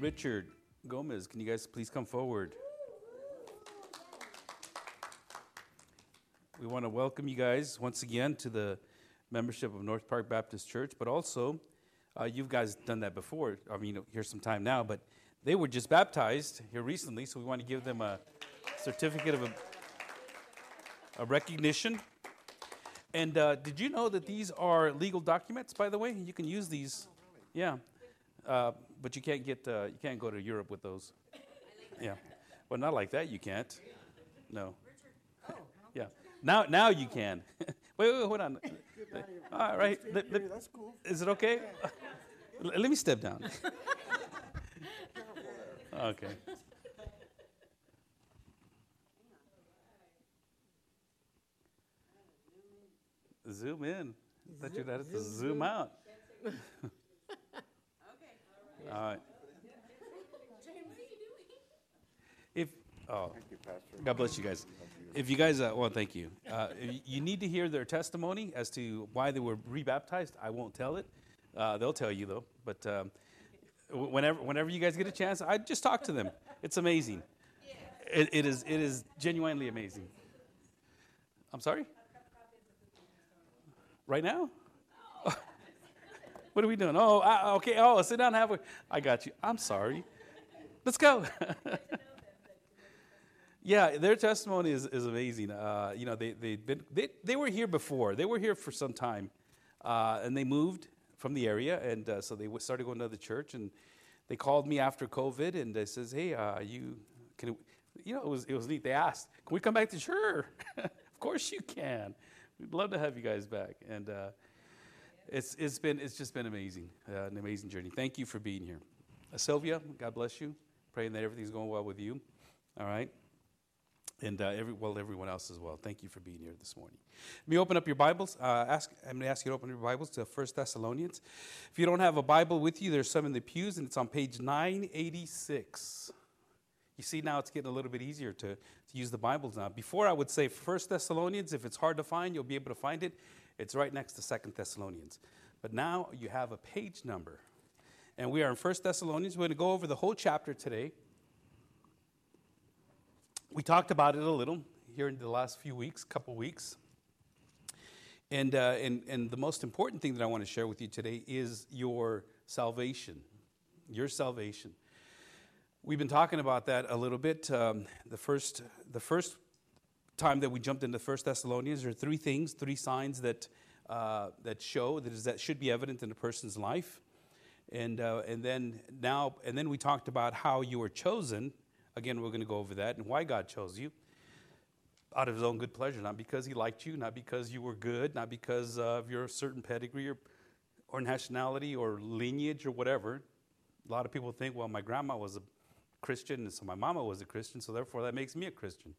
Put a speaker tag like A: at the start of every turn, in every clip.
A: Richard Gomez. Can you guys please come forward? We want to welcome you guys once again to the membership of North Park Baptist Church, but also uh, you guys done that before. I mean, here's some time now, but they were just baptized here recently, so we want to give them a certificate of a, a recognition. And uh, did you know that these are legal documents? By the way, you can use these. Yeah, uh, but you can't get uh, you can't go to Europe with those. Yeah, well, not like that. You can't. No. Yeah. Now, now you can. wait, wait, hold on. All right. Let, let,
B: That's cool.
A: is it okay? Let me step down. okay. Zoom in. I thought you'd have to zoom out. All right. If oh,
B: Thank you, Pastor.
A: God bless you guys. If you guys, uh, well, thank you. Uh, you need to hear their testimony as to why they were rebaptized. I won't tell it. Uh, they'll tell you though. But um, whenever, whenever you guys get a chance, I just talk to them. It's amazing. It, it is. It is genuinely amazing. I'm sorry. Right now. What are we doing? Oh, I, okay. Oh, sit down halfway. I got you. I'm sorry. Let's go. Yeah, their testimony is, is amazing. Uh, you know, they, they, they, they were here before. They were here for some time. Uh, and they moved from the area. And uh, so they started going to the church. And they called me after COVID and they says, hey, uh, you, can, you know, it was, it was neat. They asked, can we come back to Sure. of course you can. We'd love to have you guys back. And uh, it's, it's, been, it's just been amazing, uh, an amazing journey. Thank you for being here. Uh, Sylvia, God bless you. Praying that everything's going well with you. All right and uh, every, well, everyone else as well. Thank you for being here this morning. Let me open up your Bibles. Uh, ask, I'm going to ask you to open your Bibles to 1 Thessalonians. If you don't have a Bible with you, there's some in the pews, and it's on page 986. You see, now it's getting a little bit easier to, to use the Bibles now. Before, I would say 1 Thessalonians. If it's hard to find, you'll be able to find it. It's right next to Second Thessalonians. But now you have a page number. And we are in First Thessalonians. We're going to go over the whole chapter today. We talked about it a little here in the last few weeks, couple weeks. And, uh, and, and the most important thing that I want to share with you today is your salvation. Your salvation. We've been talking about that a little bit. Um, the, first, the first time that we jumped into First Thessalonians, there are three things, three signs that, uh, that show that, is, that should be evident in a person's life. And, uh, and then now, and then we talked about how you were chosen. Again, we're going to go over that and why God chose you out of his own good pleasure, not because he liked you, not because you were good, not because of your certain pedigree or, or nationality or lineage or whatever. A lot of people think, well, my grandma was a Christian, and so my mama was a Christian, so therefore that makes me a Christian.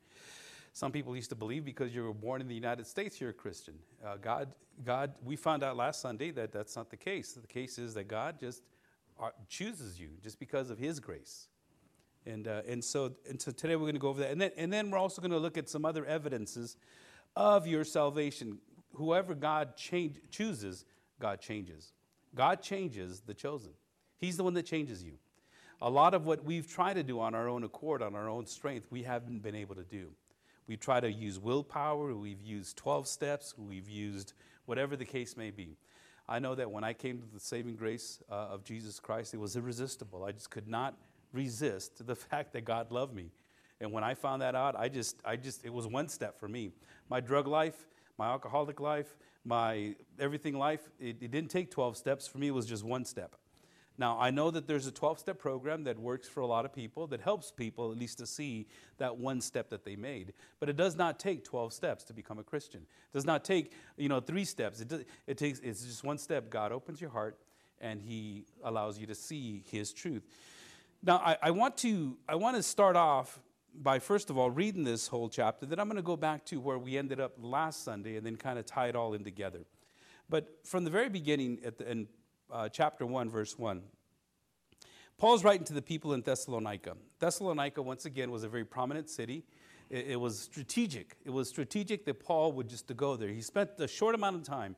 A: Some people used to believe because you were born in the United States, you're a Christian. Uh, God, God, we found out last Sunday that that's not the case. The case is that God just uh, chooses you just because of His grace. And, uh, and, so, and so today we're going to go over that. And then, and then we're also going to look at some other evidences of your salvation. Whoever God change, chooses, God changes. God changes the chosen. He's the one that changes you. A lot of what we've tried to do on our own accord, on our own strength, we haven't been able to do. We try to use willpower, we've used 12 steps, we've used whatever the case may be. I know that when I came to the saving grace uh, of Jesus Christ, it was irresistible. I just could not resist the fact that God loved me. And when I found that out, I just, I just, it was one step for me. My drug life, my alcoholic life, my everything life, it, it didn't take 12 steps. For me, it was just one step. Now, I know that there's a 12 step program that works for a lot of people, that helps people at least to see that one step that they made. But it does not take 12 steps to become a Christian. It does not take, you know, three steps. It, does, it takes, it's just one step. God opens your heart and He allows you to see His truth. Now, I, I, want to, I want to start off by, first of all, reading this whole chapter. Then I'm going to go back to where we ended up last Sunday and then kind of tie it all in together. But from the very beginning, at the, in uh, chapter 1, verse 1, Paul's writing to the people in Thessalonica. Thessalonica, once again, was a very prominent city. It, it was strategic. It was strategic that Paul would just to go there. He spent a short amount of time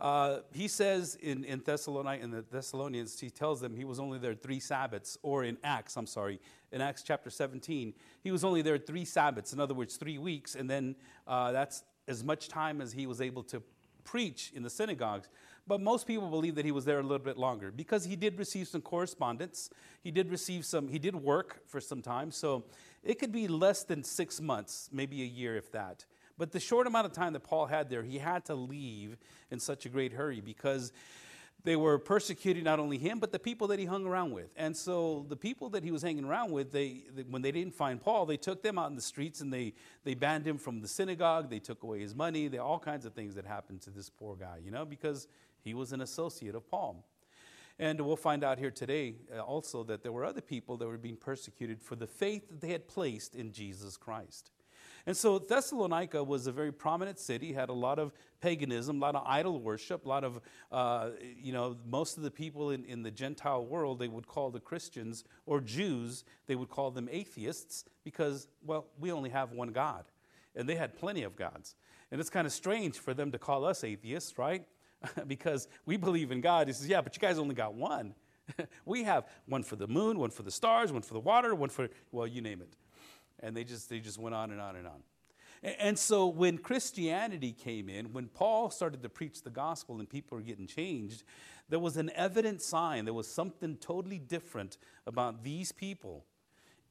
A: Uh, he says in, in Thessalonians, in the Thessalonians, he tells them he was only there three Sabbaths, or in Acts, I'm sorry, in Acts chapter 17, he was only there three Sabbaths, in other words, three weeks, and then uh, that's as much time as he was able to preach in the synagogues. But most people believe that he was there a little bit longer because he did receive some correspondence. He did receive some, he did work for some time. So it could be less than six months, maybe a year, if that. But the short amount of time that Paul had there, he had to leave in such a great hurry because they were persecuting not only him, but the people that he hung around with. And so the people that he was hanging around with, they, they, when they didn't find Paul, they took them out in the streets and they, they banned him from the synagogue. They took away his money. They, all kinds of things that happened to this poor guy, you know, because he was an associate of Paul. And we'll find out here today uh, also that there were other people that were being persecuted for the faith that they had placed in Jesus Christ. And so Thessalonica was a very prominent city, had a lot of paganism, a lot of idol worship, a lot of, uh, you know, most of the people in, in the Gentile world, they would call the Christians or Jews, they would call them atheists because, well, we only have one God. And they had plenty of gods. And it's kind of strange for them to call us atheists, right? because we believe in God. He says, Yeah, but you guys only got one. we have one for the moon, one for the stars, one for the water, one for, well, you name it. And they just, they just went on and on and on. And so when Christianity came in, when Paul started to preach the gospel and people were getting changed, there was an evident sign. There was something totally different about these people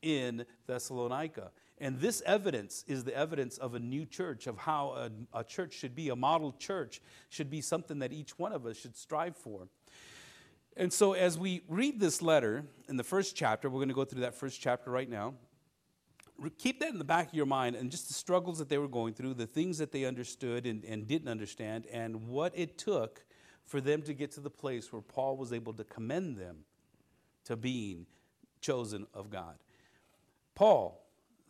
A: in Thessalonica. And this evidence is the evidence of a new church, of how a, a, church should be, a model church should be something that each one of us should strive for. And so, as we read this letter in the first chapter, we're going to go through that first chapter right now. Keep that in the back of your mind and just the struggles that they were going through, the things that they understood and, and didn't understand, and what it took for them to get to the place where Paul was able to commend them to being chosen of God. Paul,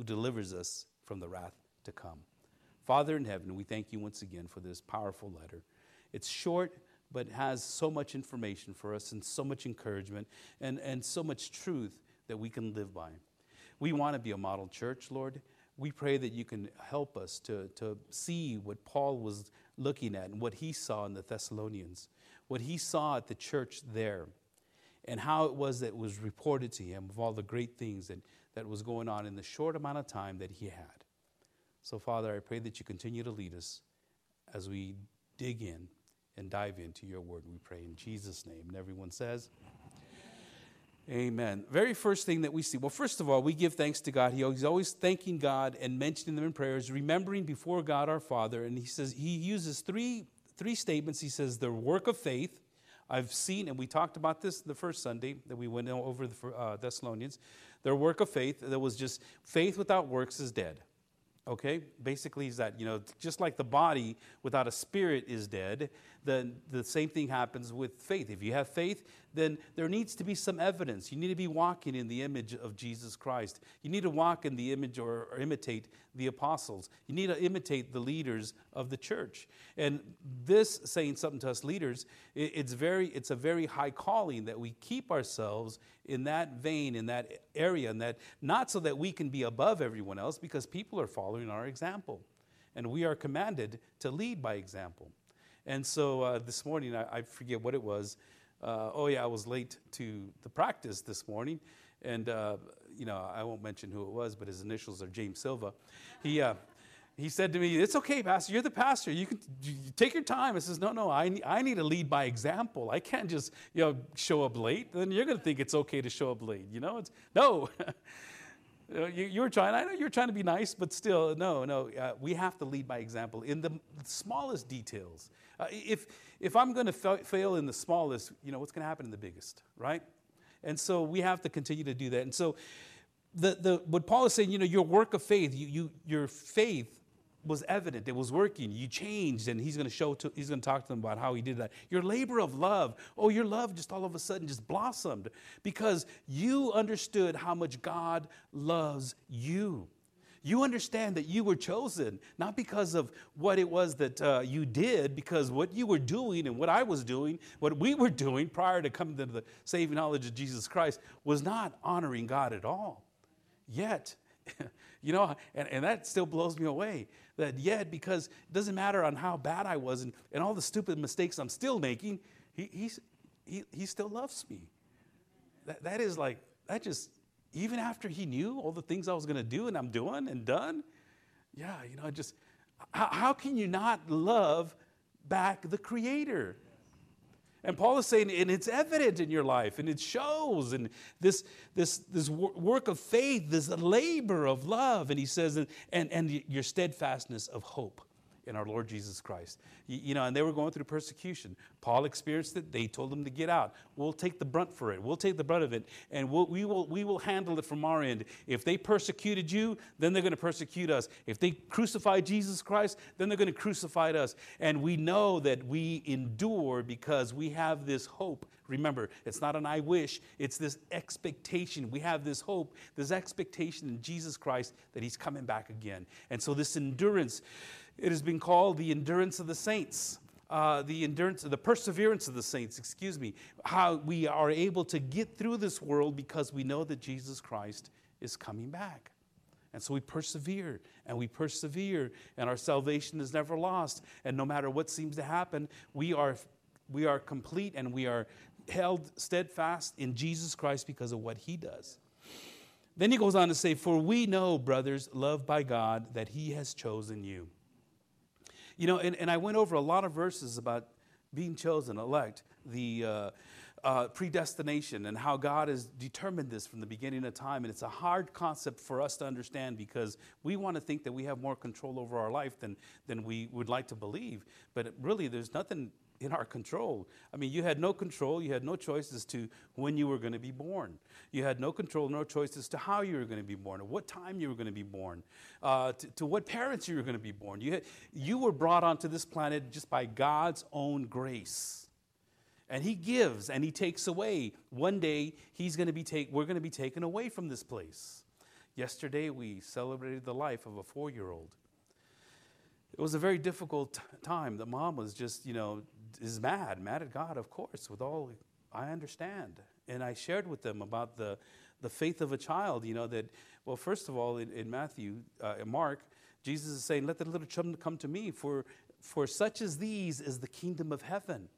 A: who delivers us from the wrath to come. Father in heaven, we thank you once again for this powerful letter. It's short, but has so much information for us and so much encouragement and, and so much truth that we can live by. We want to be a model church, Lord. We pray that you can help us to, to see what Paul was looking at and what he saw in the Thessalonians, what he saw at the church there, and how it was that was reported to him of all the great things that that was going on in the short amount of time that he had. So, Father, I pray that you continue to lead us as we dig in and dive into your word. We pray in Jesus' name. And everyone says, Amen. Very first thing that we see, well, first of all, we give thanks to God. He's always thanking God and mentioning them in prayers, remembering before God our Father. And he says, he uses three, three statements. He says, the work of faith. I've seen, and we talked about this the first Sunday that we went over the uh, Thessalonians. Their work of faith, that was just faith without works is dead. Okay? Basically, is that, you know, just like the body without a spirit is dead, then the same thing happens with faith. If you have faith, then there needs to be some evidence. You need to be walking in the image of Jesus Christ. You need to walk in the image or, or, imitate the apostles. You need to imitate the leaders of the church. And this saying something to us leaders, it, it's very it's a very high calling that we keep ourselves in that vein, in that area, and that not so that we can be above everyone else, because people are following our example. And we are commanded to lead by example. And so uh, this morning, I, I, forget what it was. Uh, oh, yeah, I was late to the practice this morning. And, uh, you know, I won't mention who it was, but his initials are James Silva. He, uh, he said to me, It's okay, Pastor. You're the pastor. You can you take your time. I says, No, no, I, I need to lead by example. I can't just, you know, show up late. Then you're going to think it's okay to show up late. You know, it's no. You, you, were trying, I know you were trying to be nice, but still, no, no. Uh, we have to lead by example in the smallest details. Uh, if, if I'm going to fa- fail in the smallest, you know, what's going to happen in the biggest, right? And so we have to continue to do that. And so the, the, what Paul is saying, you know, your work of faith, you, you, your faith was evident. It was working. You changed, and he's going to show. To, he's going to talk to them about how he did that. Your labor of love. Oh, your love just all of a sudden just blossomed because you understood how much God loves you. You understand that you were chosen not because of what it was that uh, you did, because what you were doing and what I was doing, what we were doing prior to coming to the saving knowledge of Jesus Christ, was not honoring God at all. Yet, you know, and, and that still blows me away that yet, because it doesn't matter on how bad I was and, and all the stupid mistakes I'm still making, he, he, he still loves me. That, that is like, that just, even after he knew all the things I was going to do and I'm doing and done, yeah, you know, I just, how, how can you not love back the Creator? And Paul is saying, and it's evident in your life, and it shows, and this, this, this work of faith, this labor of love, and he says, and, and your steadfastness of hope in our Lord Jesus Christ. You, know, and they were going through persecution. Paul experienced it. They told him to get out. We'll take the brunt for it. We'll take the brunt of it, and we'll, we, will, we will handle it from our end. If they persecuted you, then they're going to persecute us. If they crucified Jesus Christ, then they're going to crucify us. And we know that we endure because we have this hope. Remember, it's not an I wish, it's this expectation. We have this hope, this expectation in Jesus Christ that He's coming back again. And so, this endurance, it has been called the endurance of the saints. Uh, the endurance, the perseverance of the saints, excuse me, how we are able to get through this world because we know that Jesus Christ is coming back. And so we persevere and we persevere, and our salvation is never lost. And no matter what seems to happen, we are, we are complete and we are held steadfast in Jesus Christ because of what he does. Then he goes on to say, For we know, brothers, loved by God, that he has chosen you you know, and, and I went over a lot of verses about being chosen, elect, the uh, uh, predestination, and how God has determined this from the beginning of time. And it's a hard concept for us to understand because we want to think that we have more control over our life than, than we would like to believe. But really, there's nothing in our control. I mean, you had no control, you had no choice as to when you were going to be born. You had no control, no choice as to how you were going to be born, or what time you were going to be born, uh, to, to, what parents you were going to be born. You, had, you were brought onto this planet just by God's own grace. And he gives and he takes away. One day he's going to be take, we're going to be taken away from this place. Yesterday we celebrated the life of a four-year-old. It was a very difficult time. The mom was just, you know, is mad, mad at God, of course, with all I understand. And I shared with them about the, the faith of a child, you know, that, well, first of all, in, in Matthew, uh, in Mark, Jesus is saying, Let the little children come to me, for, for such as these is the kingdom of heaven.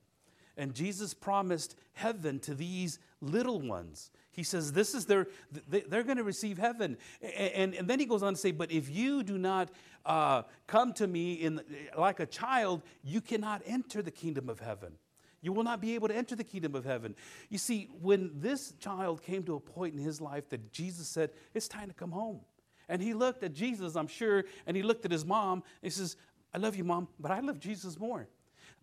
A: And Jesus promised heaven to these little ones. He says, This is their, they're going to receive heaven. And, and then he goes on to say, But if you do not uh, come to me in, like a child, you cannot enter the kingdom of heaven. You will not be able to enter the kingdom of heaven. You see, when this child came to a point in his life that Jesus said, It's time to come home. And he looked at Jesus, I'm sure, and he looked at his mom, and he says, I love you, mom, but I love Jesus more.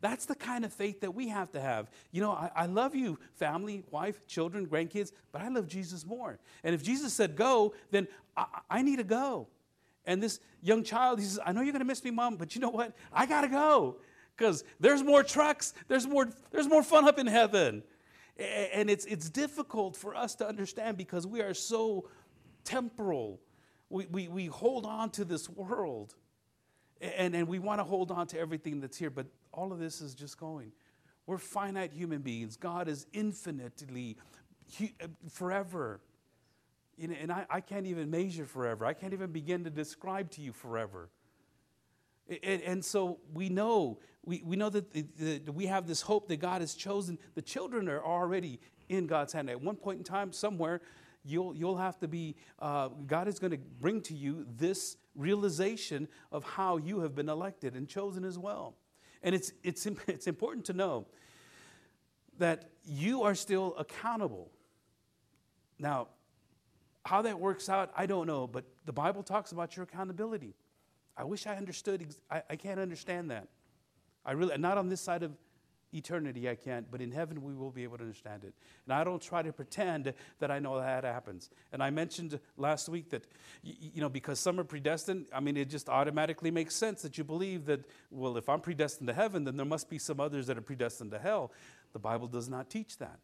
A: That's the kind of faith that we have to have. You know, I, I, love you, family, wife, children, grandkids, but I love Jesus more. And if Jesus said go, then I, I need to go. And this young child, he says, I know you're going to miss me, mom, but you know what? I got to go because there's more trucks, there's more, there's more fun up in heaven. And it's, it's difficult for us to understand because we are so temporal. We, we, we hold on to this world and, and we want to hold on to everything that's here, but all of this is just going. We're finite human beings. God is infinitely, forever. And I, I can't even measure forever. I can't even begin to describe to you forever. And, and so we know, we, we know that, the, the, we have this hope that God has chosen. The children are already in God's hand. At one point in time, somewhere, you'll, you'll have to be, uh, God is going to bring to you this realization of how you have been elected and chosen as well. And it's, it's, it's important to know that you are still accountable. Now, how that works out, I don't know, but the Bible talks about your accountability. I wish I understood. I, I can't understand that. I really, not on this side of eternity, I can't, but in heaven we will be able to understand it. And I don't try to pretend that I know that happens. And I mentioned last week that, you know, because some are predestined, I mean, it just automatically makes sense that you believe that, well, if I'm predestined to heaven, then there must be some others that are predestined to hell. The Bible does not teach that.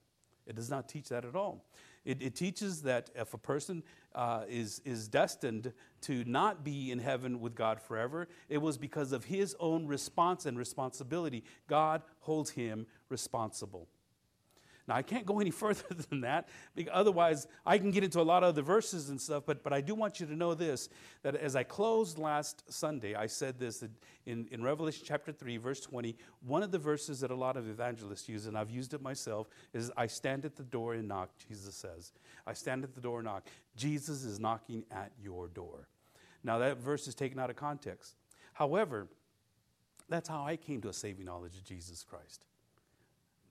A: It does not teach that at all. It, it teaches that if a person uh, is, is destined to not be in heaven with God forever, it was because of his own response and responsibility. God holds him responsible. Now, I can't go any further than that, because otherwise, I can get into a lot of other verses and stuff, but, but I do want you to know this that as I closed last Sunday, I said this in, in Revelation chapter 3, verse 20. One of the verses that a lot of evangelists use, and I've used it myself, is I stand at the door and knock, Jesus says. I stand at the door and knock. Jesus is knocking at your door. Now, that verse is taken out of context. However, that's how I came to a saving knowledge of Jesus Christ.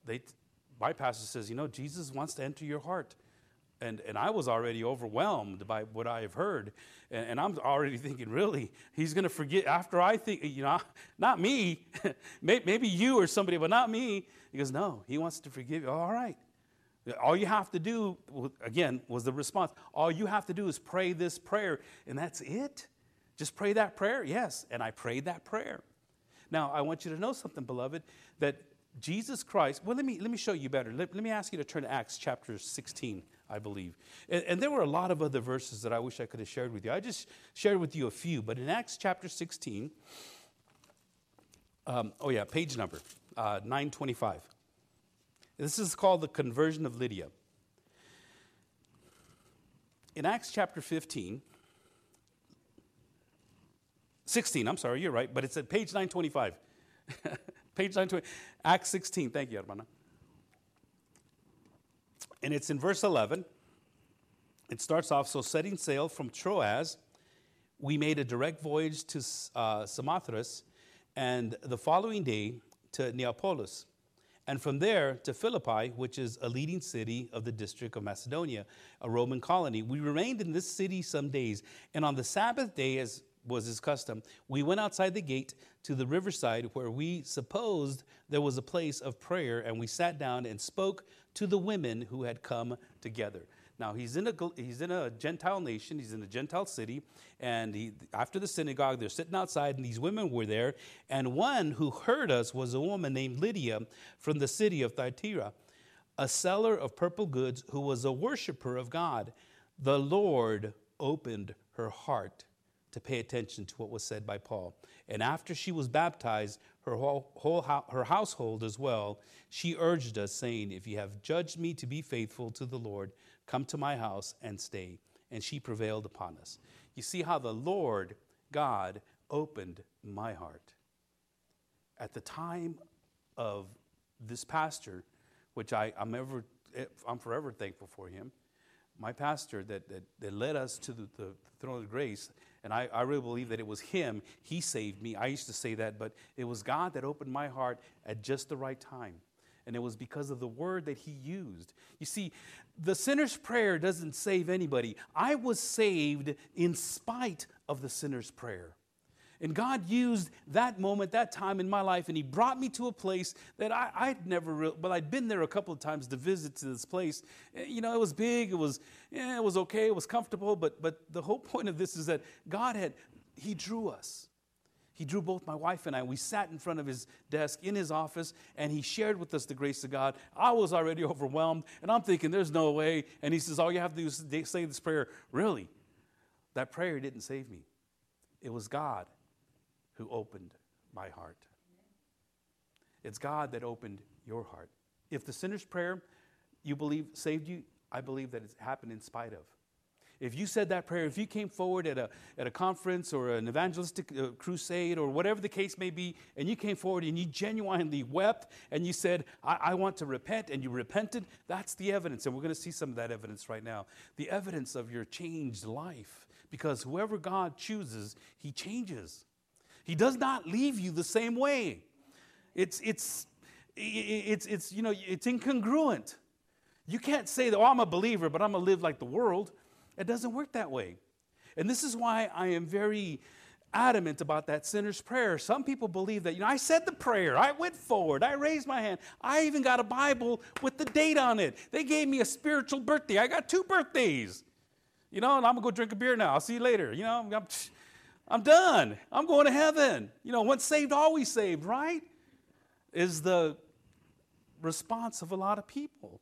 A: They, my pastor says, you know, Jesus wants to enter your heart. And, and I was already overwhelmed by what I have heard. And, and I'm already thinking, really, he's going to forget after I think, you know, not me, maybe you or somebody, but not me. He goes, no, he wants to forgive you. All right. All you have to do, again, was the response. All you have to do is pray this prayer, and that's it. Just pray that prayer. Yes. And I prayed that prayer. Now, I want you to know something, beloved, that Jesus Christ, well, let me, let me show you better. Let, let me ask you to turn to Acts chapter 16, I believe. And, and, there were a lot of other verses that I wish I could have shared with you. I just shared with you a few, but in Acts chapter 16, um, oh yeah, page number, uh, 925. This is called the conversion of Lydia. In Acts chapter 15, 16, I'm sorry, you're right, but it's at page 925. Page 920. Acts 16. Thank you, hermana. And it's in verse 11. It starts off So, setting sail from Troas, we made a direct voyage to uh, Samothrace, and the following day to Neapolis, and from there to Philippi, which is a leading city of the district of Macedonia, a Roman colony. We remained in this city some days, and on the Sabbath day, as was his custom, we went outside the gate to the riverside where we supposed there was a place of prayer, and we sat down and spoke to the women who had come together. Now he's in a he's in a Gentile nation. He's in a Gentile city, and he, after the synagogue, they're sitting outside, and these women were there. And one who heard us was a woman named Lydia from the city of Thyatira, a seller of purple goods, who was a worshiper of God. The Lord opened her heart to pay attention to what was said by Paul. And after she was baptized, her whole, whole her household as well, she urged us, saying, If you have judged me to be faithful to the Lord, come to my house and stay. And she prevailed upon us. You see how the Lord God opened my heart. At the time of this pastor, which I, am ever, I'm forever thankful for him, my pastor that, that, that led us to the, the throne of grace, and I, I really believe that it was him. He saved me. I used to say that, but it was God that opened my heart at just the right time. And it was because of the word that he used. You see, the sinner's prayer doesn't save anybody. I was saved in spite of the sinner's prayer. And God used that moment, that time in my life, and He brought me to a place that I, would never, re- but I'd been there a couple of times to visit to this place. Eh, you know, it was big, it was, yeah, it was okay, it was comfortable, but, but the whole point of this is that God had, He drew us. He drew both my wife and I. We sat in front of his desk in his office, and he shared with us the grace of God. I was already overwhelmed, and I'm thinking, there's no way. And he says, All you have to do is say this prayer. Really? That prayer didn't save me. It was God who opened my heart. It's God that opened your heart. If the sinner's prayer you believe saved you, I believe that it's happened in spite of. If you said that prayer, if you came forward at a, at a conference or an evangelistic uh, crusade or whatever the case may be, and you came forward and you genuinely wept and you said, I, I want to repent, and you repented, that's the evidence. And we're going to see some of that evidence right now. The evidence of your changed life. Because whoever God chooses, He changes. He does not leave you the same way. It's, it's, it's, it's, you know, it's incongruent. You can't say that, oh, I'm a believer, but I'm going to live like the world. It doesn't work that way. And this is why I am very adamant about that sinner's prayer. Some people believe that, you know, I said the prayer, I went forward, I raised my hand, I even got a Bible with the date on it. They gave me a spiritual birthday. I got two birthdays. You know, and I'm gonna go drink a beer now. I'll see you later. You know, I'm, I'm done. I'm going to heaven. You know, once saved, always saved, right? Is the response of a lot of people.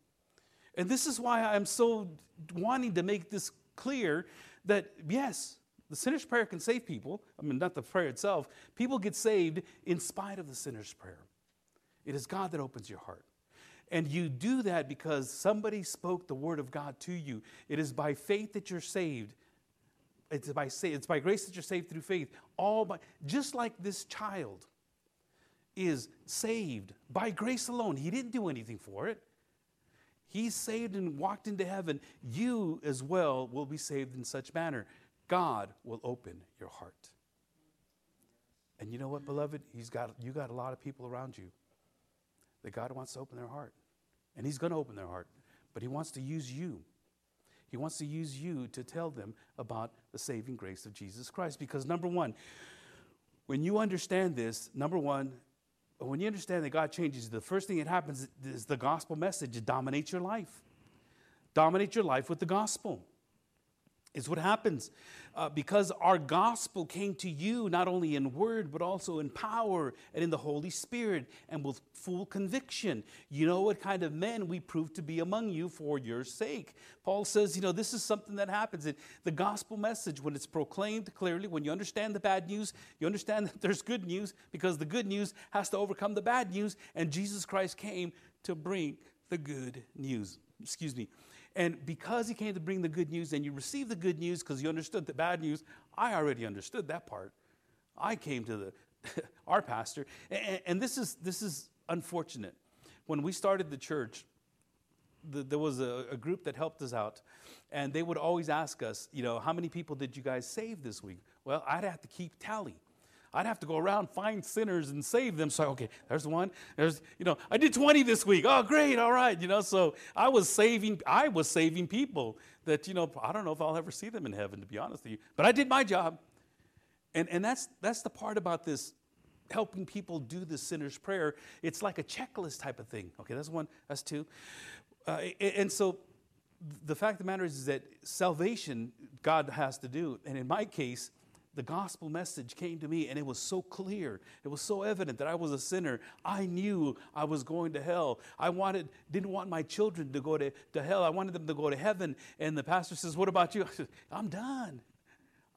A: And this is why I'm so wanting to make this clear that yes, the sinner's prayer can save people. I mean, not the prayer itself. People get saved in spite of the sinner's prayer. It is God that opens your heart. And you do that because somebody spoke the word of God to you. It is by faith that you're saved. It's by, it's by grace that you're saved through faith. All by, just like this child is saved by grace alone. He didn't do anything for it. He's saved and walked into heaven. You as well will be saved in such manner. God will open your heart. And you know what, beloved? He's got, you got a lot of people around you that God wants to open their heart. And He's going to open their heart. But He wants to use you. He wants to use you to tell them about the saving grace of Jesus Christ. Because, number one, when you understand this, number one, when you understand that God changes, the first thing that happens is the gospel message. Dominates your life. Dominate your life with the gospel is what happens uh, because our gospel came to you not only in word but also in power and in the holy spirit and with full conviction. You know what kind of men we prove to be among you for your sake. Paul says you know this is something that happens. In the gospel message when it's proclaimed clearly when you understand the bad news you understand that there's good news because the good news has to overcome the bad news and jesus christ came to bring the good news. Excuse me and because he came to bring the good news and you received the good news because you understood the bad news, I already understood that part. I came to the our pastor, and, and, this is this is unfortunate. When we started the church, the, there was a, a group that helped us out, and they would always ask us, you know, how many people did you guys save this week? Well, I'd have to keep tally. I'd have to go around, find sinners, and save them. So, okay, there's one. There's, you know, I did 20 this week. Oh, great, all right. You know, so I was saving, I was saving people that, you know, I don't know if I'll ever see them in heaven, to be honest with you. But I did my job. And, and that's, that's the part about this helping people do the sinner's prayer. It's like a checklist type of thing. Okay, that's one, that's two. Uh, and so the fact of the matter is, is that salvation God has to do. And in my case, the gospel message came to me and it was so clear. It was so evident that i was a sinner. I knew i was going to hell. I wanted didn't want my children to go to, to hell. I wanted them to go to heaven. And the pastor says what about you? I said, i'm done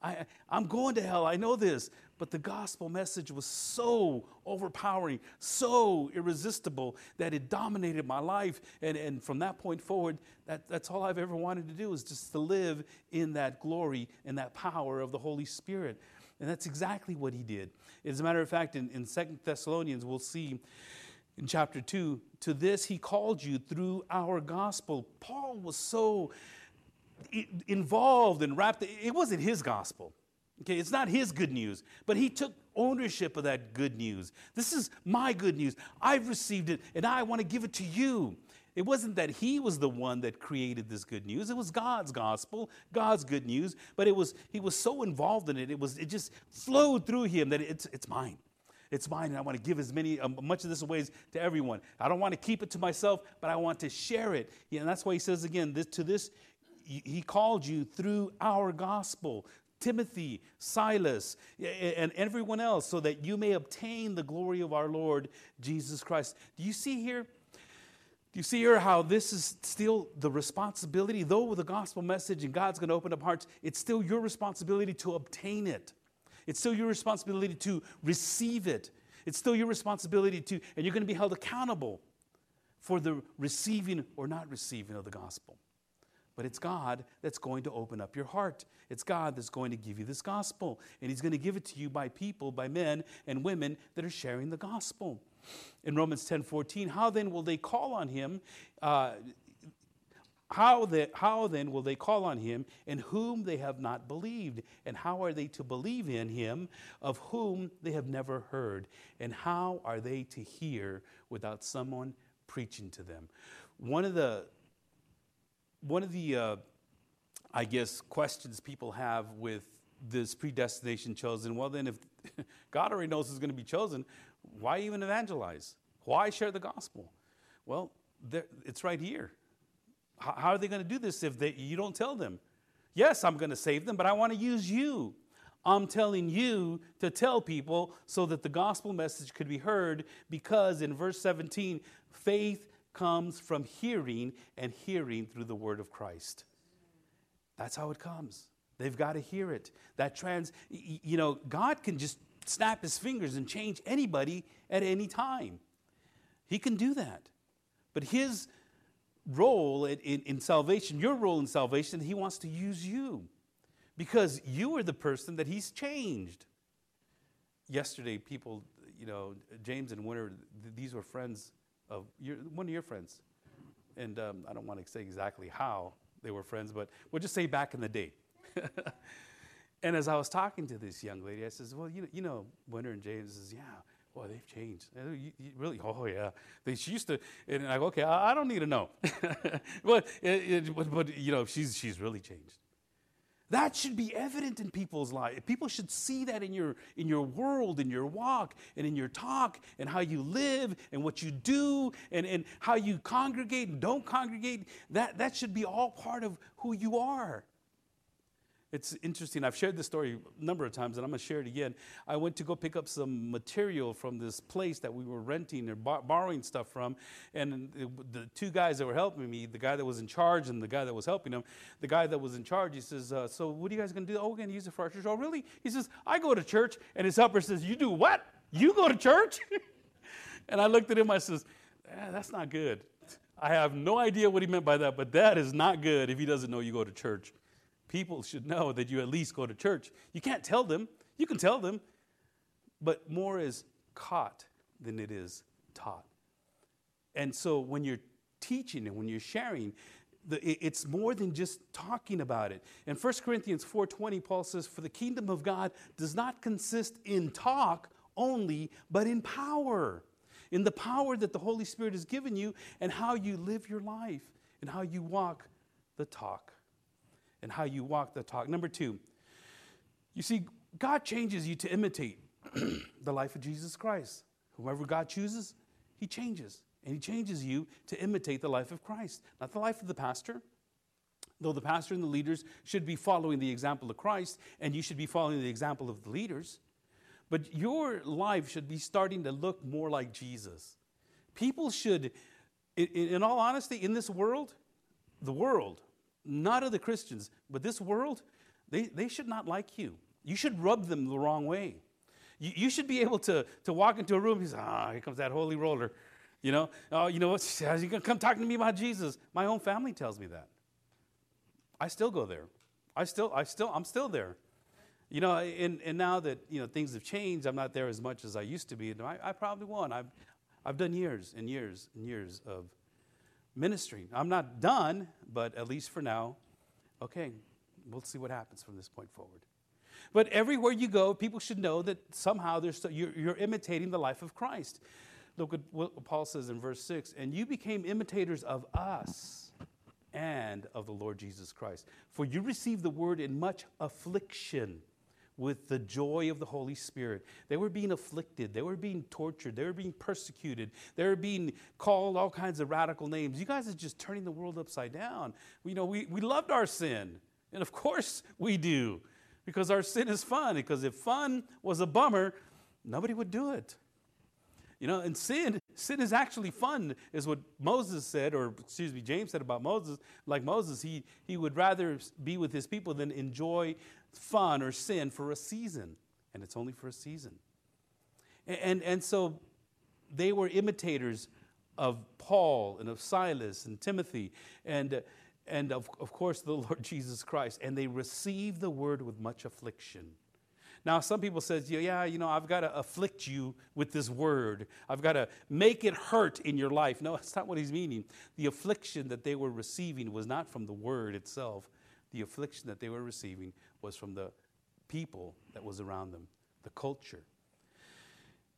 A: I, I'm going to hell. I know this. But the gospel message was so overpowering, so irresistible that it dominated my life. And, and from that point forward, that, that's all I've ever wanted to do is just to live in that glory and that power of the Holy Spirit. And that's exactly what he did. As a matter of fact, in, in 2 Thessalonians, we'll see in chapter 2, to this he called you through our gospel. Paul was so involved and wrapped. It wasn't his gospel. Okay, it's not his good news, but he took ownership of that good news. This is my good news. I've received it and I want to give it to you. It wasn't that he was the one that created this good news. It was God's gospel, God's good news, but it was he was so involved in it. It was it just flowed through him that it's it's mine. It's mine, and I want to give as many, um, much of this away to everyone. I don't want to keep it to myself, but I want to share it. Yeah, and that's why he says again, this, to this he called you through our gospel. Timothy, Silas, and everyone else, so that you may obtain the glory of our Lord Jesus Christ. Do you see here? Do you see here how this is still the responsibility? Though with the gospel message and God's going to open up hearts, it's still your responsibility to obtain it. It's still your responsibility to receive it. It's still your responsibility to, and you're going to be held accountable for the receiving or not receiving of the gospel. But it's God that's going to open up your heart. It's God that's going to give you this gospel. And He's going to give it to you by people, by men and women that are sharing the gospel. In Romans 10 14, how then will they call on Him? Uh, how, the, how then will they call on him in whom they have not believed? And how are they to believe in him of whom they have never heard? And how are they to hear without someone preaching to them? One of the one of the, uh, I guess, questions people have with this predestination chosen, well, then if God already knows who's going to be chosen, why even evangelize? Why share the gospel? Well, it's right here. How are they going to do this if they, you don't tell them? Yes, I'm going to save them, but I want to use you. I'm telling you to tell people so that the gospel message could be heard because in verse 17, faith comes from hearing, and hearing through the word of Christ. That's how it comes. They've got to hear it. That trans, you know, God can just snap his fingers and change anybody at any time. He can do that. But his role in, in, in, salvation, your role in salvation, he wants to use you because you are the person that he's changed. Yesterday, people, you know, James and Winter, these were friends of your, one of your friends. And um, I don't want to say exactly how they were friends, but we'll just say back in the day. and as I was talking to this young lady, I says, "Well, you know, you know, Winter and James says, yeah, boy, they've changed. You, you really? Oh yeah. They she used to, and I go, okay, I, I don't need to know, but, it, it, but, but you know, she's she's really changed. That should be evident in people's lives. People should see that in your, in your world, in your walk, and in your talk, and how you live, and what you do, and, and how you congregate and don't congregate. That, that should be all part of who you are. It's interesting. I've shared this story a number of times, and I'm going to share it again. I went to go pick up some material from this place that we were renting or bar- borrowing stuff from. And the two guys that were helping me, the guy that was in charge and the guy that was helping him, the guy that was in charge, he says, uh, So, what are you guys going to do? Oh, we're going to use it for our church. Oh, really? He says, I go to church. And his helper says, You do what? You go to church? and I looked at him, I says, eh, That's not good. I have no idea what he meant by that, but that is not good if he doesn't know you go to church people should know that you at least go to church. You can't tell them, you can tell them, but more is caught than it is taught. And so when you're teaching and when you're sharing, it's more than just talking about it. In 1 Corinthians 4:20, Paul says, "For the kingdom of God does not consist in talk only, but in power." In the power that the Holy Spirit has given you and how you live your life and how you walk the talk and how you walk the talk. Number two, you see, God changes you to imitate the life of Jesus Christ. Whoever God chooses, He changes. And He changes you to imitate the life of Christ, not the life of the pastor. Though the pastor and the leaders should be following the example of Christ, and you should be following the example of the leaders, but your life should be starting to look more like Jesus. People should, in, in all honesty, in this world, the world not other Christians, but this world, they, they should not like you. You should rub them the wrong way. You, you should be able to, to walk into a room, and say, ah, here comes that holy roller. You know, oh, you know what? How's he gonna come talking to me about Jesus? My own family tells me that. I still go there. I still, I still, I'm still there. You know, and, and now that you know things have changed, I'm not there as much as I used to be. I, I probably won't. I've, I've done years and years and years of ministry. I'm not done, but at least for now, okay, we'll see what happens from this point forward. But everywhere you go, people should know that somehow you're, you're imitating the life of Christ. Look at what Paul says in verse 6 and you became imitators of us and of the Lord Jesus Christ. For you received the word in much affliction with the joy of the Holy Spirit. They were being afflicted, they were being tortured, they were being persecuted, they were being called all kinds of radical names. You guys are just turning the world upside down. You know, we, we loved our sin, and of course we do. because our sin is fun. Because if fun was a bummer, nobody would do it. You know, and sin, sin is actually fun, is what Moses said, or excuse me, James said about Moses. Like Moses, he, he would rather be with his people than enjoy fun or sin for a season. And it's only for a season. And, and, and so they were imitators of Paul and of Silas and Timothy and, and of, of course the Lord Jesus Christ. And they received the word with much affliction. Now, some people says, yeah, you know, I've got to afflict you with this word. I've got to make it hurt in your life. No, that's not what he's meaning. The affliction that they were receiving was not from the word itself. The affliction that they were receiving was from the people that was around them, the culture.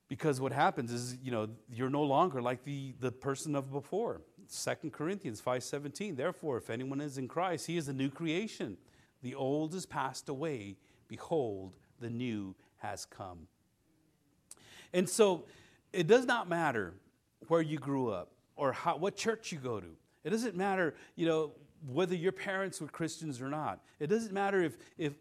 A: Because what happens is, you know, you're no longer like the, the person of before. 2 Corinthians 5.17, therefore, if anyone is in Christ, he is a new creation. The old is passed away. Behold, the new has come. And so it does not matter where you grew up or how, what church you go to. It doesn't matter, you know, whether your parents were Christians or not. It doesn't matter if, if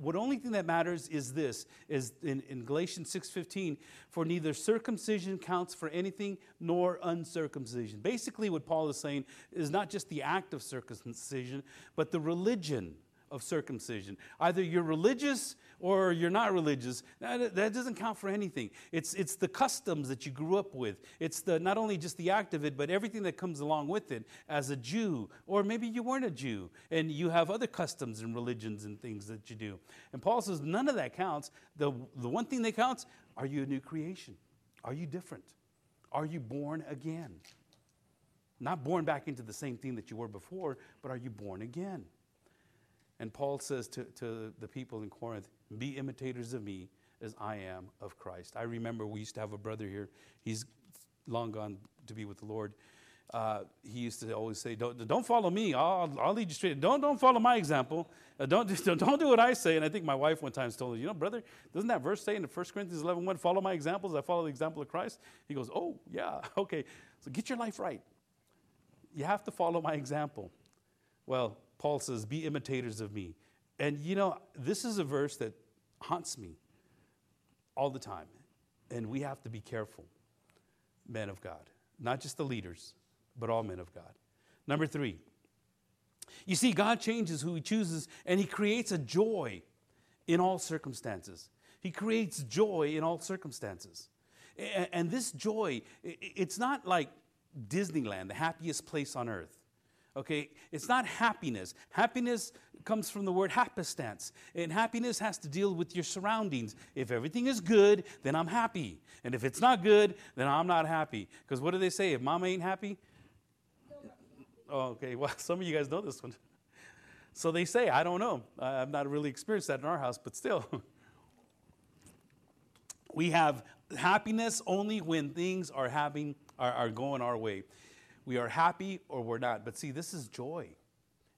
A: what only thing that matters is this is in, in galatians 6.15 for neither circumcision counts for anything nor uncircumcision basically what paul is saying is not just the act of circumcision but the religion of circumcision. Either you're religious or you're not religious. That, that, doesn't count for anything. It's, it's the customs that you grew up with. It's the, not only just the act of it, but everything that comes along with it as a Jew. Or maybe you weren't a Jew and you have other customs and religions and things that you do. And Paul says none of that counts. The, the one thing that counts are you a new creation? Are you different? Are you born again? Not born back into the same thing that you were before, but are you born again? And Paul says to, to the people in Corinth, Be imitators of me as I am of Christ. I remember we used to have a brother here. He's long gone to be with the Lord. Uh, he used to always say, Don't, don't follow me, I'll, I'll lead you straight. Don't, don't follow my example. Uh, don't, don't, don't do what I say. And I think my wife one time told him, You know, brother, doesn't that verse say in 1 Corinthians 11 1, follow my examples? I follow the example of Christ? He goes, Oh, yeah, okay. So get your life right. You have to follow my example. Well, Paul says, Be imitators of me. And you know, this is a verse that haunts me all the time. And we have to be careful, men of God. Not just the leaders, but all men of God. Number three, you see, God changes who He chooses, and He creates a joy in all circumstances. He creates joy in all circumstances. And this joy, it's not like Disneyland, the happiest place on earth. Okay, it's not happiness. Happiness comes from the word happenstance, and happiness has to deal with your surroundings. If everything is good, then I'm happy, and if it's not good, then I'm not happy. Because what do they say? If mama ain't happy, oh, okay. Well, some of you guys know this one. So they say. I don't know. I've not really experienced that in our house, but still. we have happiness only when things are having are, are going our way. We are happy or we're not. But see, this is joy.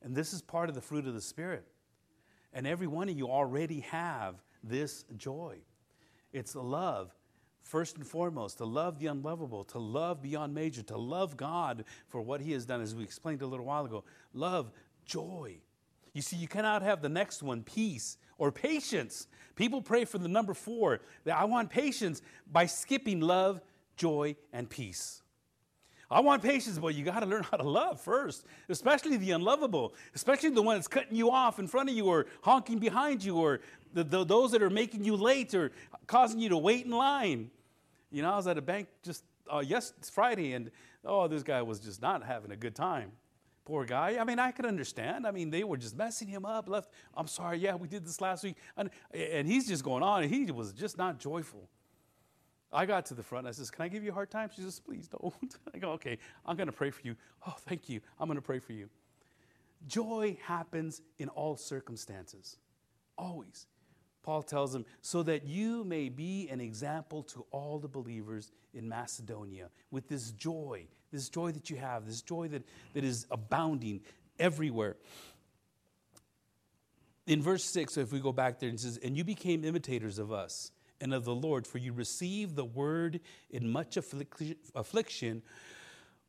A: And this is part of the fruit of the Spirit. And every one of you already have this joy. It's love, first and foremost, to love the unlovable, to love beyond measure, to love God for what He has done, as we explained a little while ago. Love, joy. You see, you cannot have the next one, peace or patience. People pray for the number four, I want patience, by skipping love, joy, and peace. I want patience, but you got to learn how to love first, especially the unlovable, especially the one that's cutting you off in front of you or honking behind you or the, the, those that are making you late or causing you to wait in line. You know, I was at a bank just uh, Friday, and oh, this guy was just not having a good time. Poor guy. I mean, I could understand. I mean, they were just messing him up. Left. I'm sorry. Yeah, we did this last week, and, and he's just going on, and he was just not joyful. I got to the front. and I says, Can I give you a hard time? She says, Please don't. I go, Okay, I'm going to pray for you. Oh, thank you. I'm going to pray for you. Joy happens in all circumstances, always. Paul tells them, so that you may be an example to all the believers in Macedonia with this joy, this joy that you have, this joy that, that is abounding everywhere. In verse 6, so if we go back there, it says, And you became imitators of us and of the Lord, for you received the word in much affliction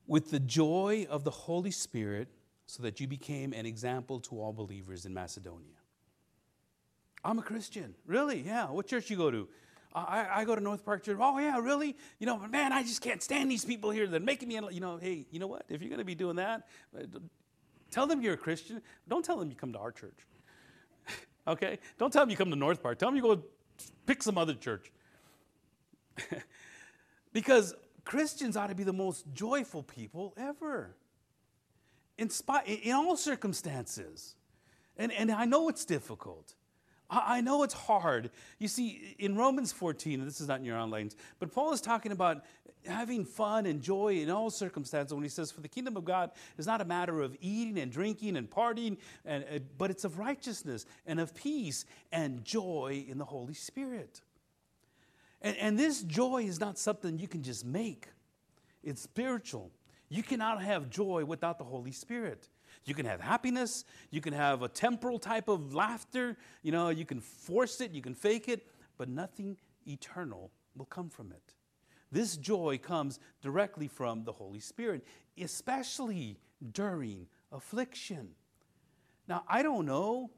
A: with the joy of the Holy Spirit, so that you became an example to all believers in Macedonia. I'm a Christian. Really? Yeah. What church you go to? I, I go to North Park Church. Oh, yeah, really? You know, man, I just can't stand these people here. They're making me, you know, hey, you know what? If you're going to be doing that, uh, tell them you're a Christian. Don't tell them you come to our church. okay? Don't tell them you come to North Park. Tell them you go pick some other church. because Christians ought to be the most joyful people ever. In, spite, in all circumstances. And, and I know it's difficult. I know it's hard. You see, in Romans 14, and this is not in your onlines, but Paul is talking about having fun and joy in all circumstances when he says, For the kingdom of God is not a matter of eating and drinking and partying, and, uh, but it's of righteousness and of peace and joy in the Holy Spirit. And, and this joy is not something you can just make, it's spiritual. You cannot have joy without the Holy Spirit. You can have happiness, you can have a temporal type of laughter, you know, you can force it, you can fake it, but nothing eternal will come from it. This joy comes directly from the Holy Spirit, especially during affliction. Now, I don't know,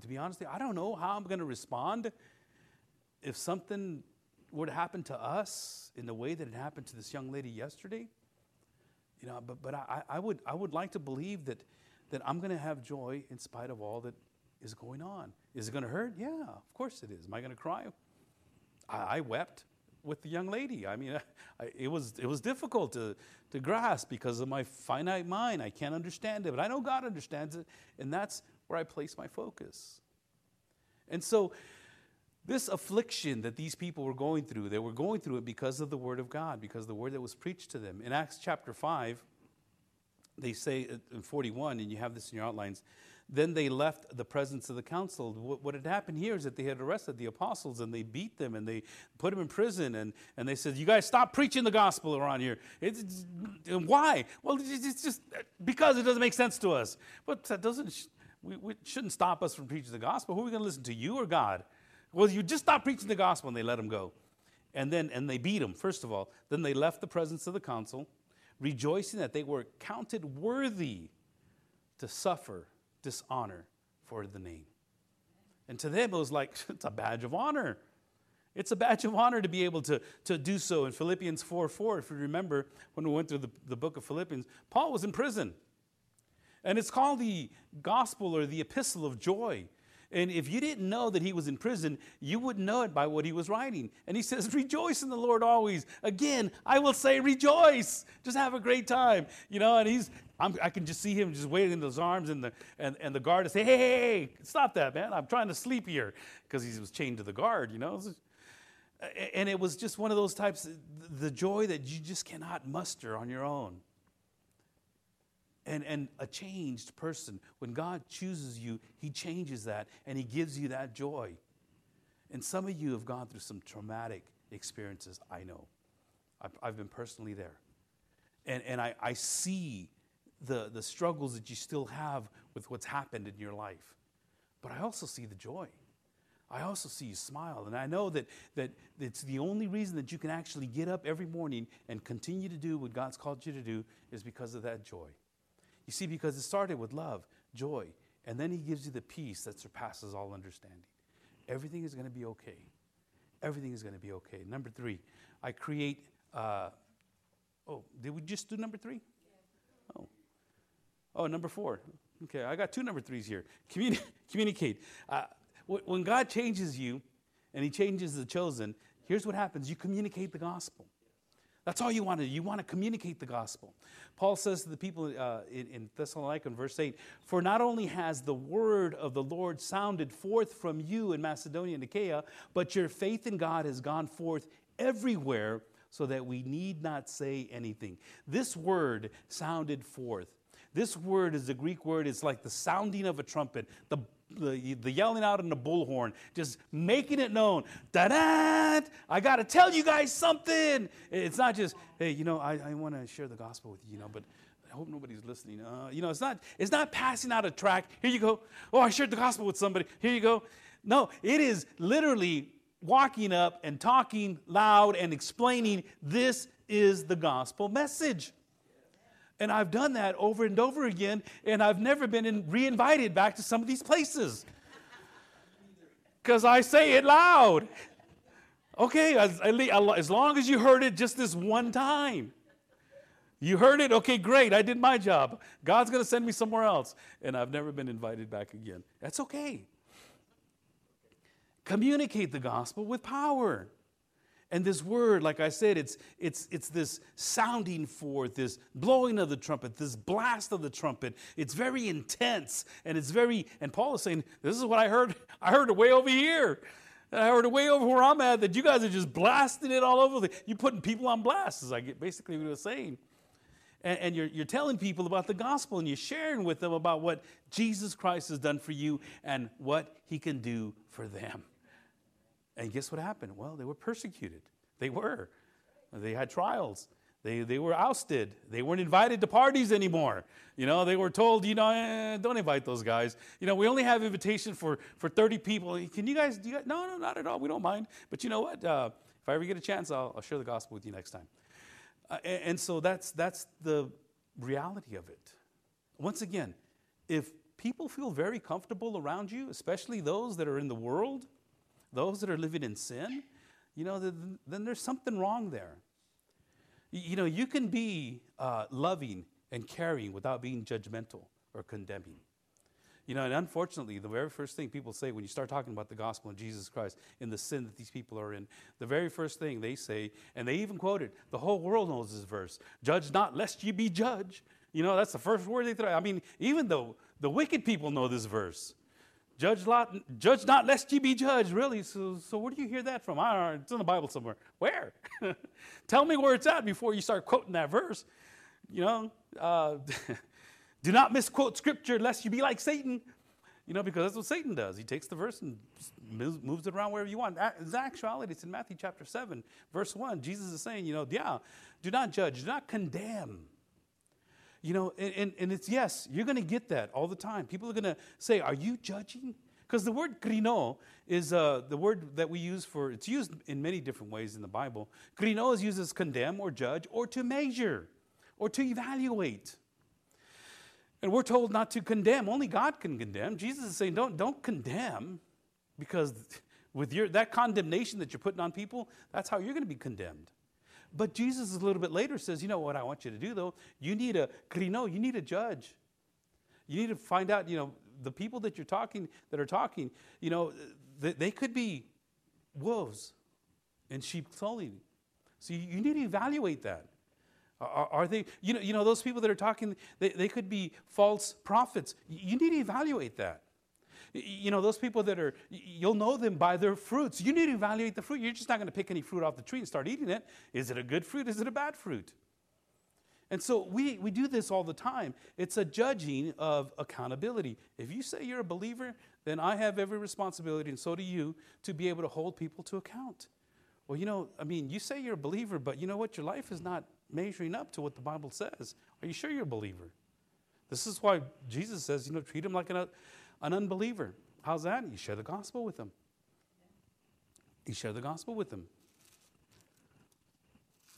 A: to be honest, I don't know how I'm going to respond if something were to happen to us in the way that it happened to this young lady yesterday. You know, but, but I, I, would, I would like to believe that, that I'm going to have joy in spite of all that is going on. Is it going to hurt? Yeah, of course it is. Am I going to cry? I, I, wept with the young lady. I mean, I, it, was, it was difficult to, to grasp because of my finite mind. I can't understand it, but I know God understands it, and that's where I place my focus. And so, this affliction that these people were going through, they were going through it because of the word of God, because the word that was preached to them. In Acts chapter 5, they say uh, in 41, and you have this in your outlines, then they left the presence of the council. What, had happened here is that they had arrested the apostles and they beat them and they put them in prison and, and they said, You guys stop preaching the gospel around here. It's, why? Well, it's just uh, because it doesn't make sense to us. But that doesn't, we, we shouldn't stop us from preaching the gospel. Who are we going to listen to, you or God? Well, you just stop preaching the gospel, and they let him go. And then, and they beat him, first of all. Then they left the presence of the council, rejoicing that they were counted worthy to suffer dishonor for the name. And to them, it was like, it's a badge of honor. It's a badge of honor to be able to, to do so. In Philippians 4 4, if you remember when we went through the, the book of Philippians, Paul was in prison. And it's called the gospel or the epistle of joy. And if you didn't know that he was in prison, you wouldn't know it by what he was writing. And he says, Rejoice in the Lord always. Again, I will say, Rejoice. Just have a great time. You know, and he's, I'm, i can just see him just waving his arms, and the, and, and the guard is say, hey, hey, hey, stop that, man. I'm trying to sleep here. Because he was chained to the guard, you know. And it was just one of those types, the joy that you just cannot muster on your own and, and a changed person. When God chooses you, He changes that and He gives you that joy. And some of you have gone through some traumatic experiences, I know. I've, I've been personally there. And, and I, I see the, the struggles that you still have with what's happened in your life. But I also see the joy. I also see you smile. And I know that, that it's the only reason that you can actually get up every morning and continue to do what God's called you to do is because of that joy. You see, because it started with love, joy, and then He gives you the peace that surpasses all understanding. Everything is going to be okay. Everything is going to be okay. Number three, I create. Uh, oh, did we just do number three? Oh. Oh, number four. Okay, I got two number threes here. Communi- communicate. Uh, when God changes you and He changes the chosen, here's what happens you communicate the gospel. That's all you want to do. You want to communicate the gospel. Paul says to the people uh, in, Thessalonica in verse 8 For not only has the word of the Lord sounded forth from you in Macedonia and Achaia, but your faith in God has gone forth everywhere so that we need not say anything. This word sounded forth. This word is a Greek word, it's like the sounding of a trumpet, the the, the yelling out in the bullhorn, just making it known. Da da! I got to tell you guys something. It's not just, hey, you know, I, I want to share the gospel with you, you know, but I hope nobody's listening. Uh, you know, it's not, it's not passing out a track. Here you go. Oh, I shared the gospel with somebody. Here you go. No, it is literally walking up and talking loud and explaining this is the gospel message. And I've done that over and over again, and I've never been re invited back to some of these places. Because I say it loud. Okay, as, as long as you heard it just this one time. You heard it? Okay, great. I did my job. God's going to send me somewhere else. And I've never been invited back again. That's okay. Communicate the gospel with power. And this word, like I said, it's, it's, it's this sounding forth, this blowing of the trumpet, this blast of the trumpet. It's very intense and it's very, and Paul is saying, This is what I heard. I heard it way over here. I heard it way over where I'm at that you guys are just blasting it all over. You're putting people on blast, is like basically what he was saying. And, and you're, you're telling people about the gospel and you're sharing with them about what Jesus Christ has done for you and what he can do for them. And guess what happened? Well, they were persecuted. They were. They had trials. They, they were ousted. They weren't invited to parties anymore. You know, they were told, you know, eh, don't invite those guys. You know, we only have invitation for, for 30 people. Can you guys, do? No, no, not at all. We don't mind. But you know what? Uh, if I ever get a chance, I'll, I'll share the gospel with you next time. Uh, and, and so that's, that's the reality of it. Once again, if people feel very comfortable around you, especially those that are in the world, those that are living in sin, you know, then, there's something wrong there. You know, you can be uh, loving and caring without being judgmental or condemning. You know, and unfortunately, the very first thing people say when you start talking about the gospel of Jesus Christ and the sin that these people are in, the very first thing they say, and they even quote it, the whole world knows this verse judge not lest ye be judged. You know, that's the first word they throw. I mean, even though the wicked people know this verse. Judge not, judge not lest ye be judged. Really? So, so where do you hear that from? I don't know. It's in the Bible somewhere. Where? Tell me where it's at before you start quoting that verse. You know, uh, do not misquote scripture lest you be like Satan. You know, because that's what Satan does. He takes the verse and moves it around wherever you want. In actuality, it's in Matthew chapter 7, verse 1. Jesus is saying, you know, yeah, do not judge, do not condemn. You know, and, and, and it's yes, you're going to get that all the time. People are going to say, Are you judging? Because the word krino is uh, the word that we use for, it's used in many different ways in the Bible. Krino is used as condemn or judge or to measure or to evaluate. And we're told not to condemn. Only God can condemn. Jesus is saying, don't, don't condemn because with your, that condemnation that you're putting on people, that's how you're going to be condemned. But Jesus, a little bit later, says, You know what I want you to do, though? You need a krino, you need a judge. You need to find out, you know, the people that you're talking, that are talking, you know, they, they could be wolves in sheep's clothing. So you, you need to evaluate that. Are, are, they, you know, you know, those people that are talking, they, they could be false prophets. You need to evaluate that. You know, those people that are, you'll know them by their fruits. You need to evaluate the fruit. You're just not going to pick any fruit off the tree and start eating it. Is it a good fruit? Is it a bad fruit? And so we, we do this all the time. It's a judging of accountability. If you say you're a believer, then I have every responsibility, and so do you, to be able to hold people to account. Well, you know, I mean, you say you're a believer, but you know what? Your life is not measuring up to what the Bible says. Are you sure you're a believer? This is why Jesus says, you know, treat them like an, an unbeliever. How's that? You share the gospel with them. You share the gospel with them.